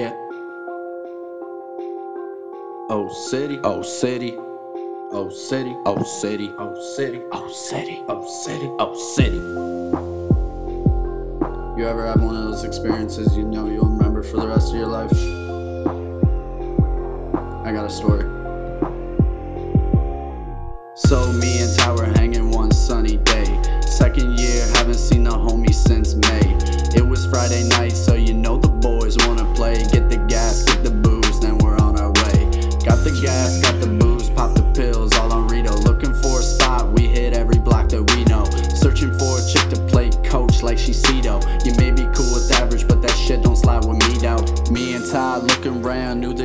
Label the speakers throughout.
Speaker 1: Yeah. Oh city, oh city, oh city, oh city, oh city, oh city, oh city, oh city. You ever have one of those experiences you know you'll remember for the rest of your life? I got a story. So me and Ty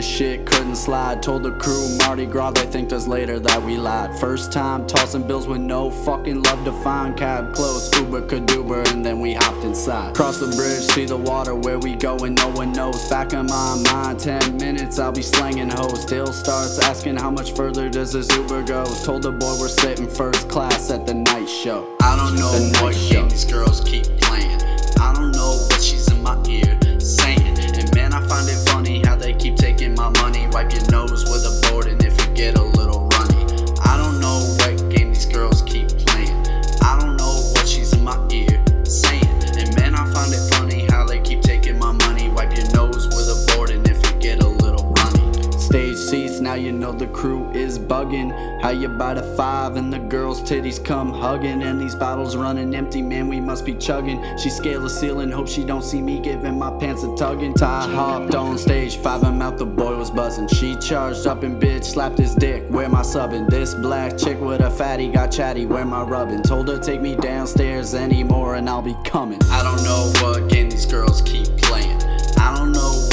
Speaker 1: shit couldn't slide. Told the crew Mardi Gras, they think us later that we lied. First time tossing bills with no fucking love to find. Cab close, Uber Kaduber, and then we hopped inside. Cross the bridge, see the water where we going, no one knows. Back in my mind, 10 minutes, I'll be slanging hoes. Still starts asking how much further does this Uber go. Told the boy we're sitting first class at the night show. I don't know what game these girls keep the crew is bugging. How you buy the five and the girls' titties come hugging. And these bottles running empty, man, we must be chugging. She scale the ceiling, hope she don't see me giving my pants a tugging. Ty hopped on stage, five him out, the boy was buzzing. She charged up and bitch slapped his dick, where my subbing? This black chick with a fatty got chatty, where my rubbing? Told her take me downstairs anymore and I'll be coming. I don't know what game these girls keep playing. I don't know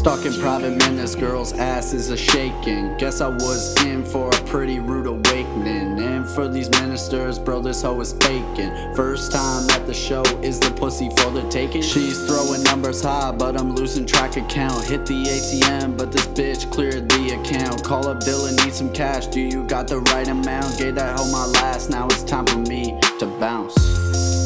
Speaker 1: Stuck in private, man, this girl's ass is a shaking. Guess I was in for a pretty rude awakening. And for these ministers, bro, this hoe is faking. First time at the show is the pussy for the taking. She's throwing numbers high, but I'm losing track of count. Hit the ATM, but this bitch cleared the account. Call up Dylan, need some cash. Do you got the right amount? Gave that hoe my last, now it's time for me to bounce.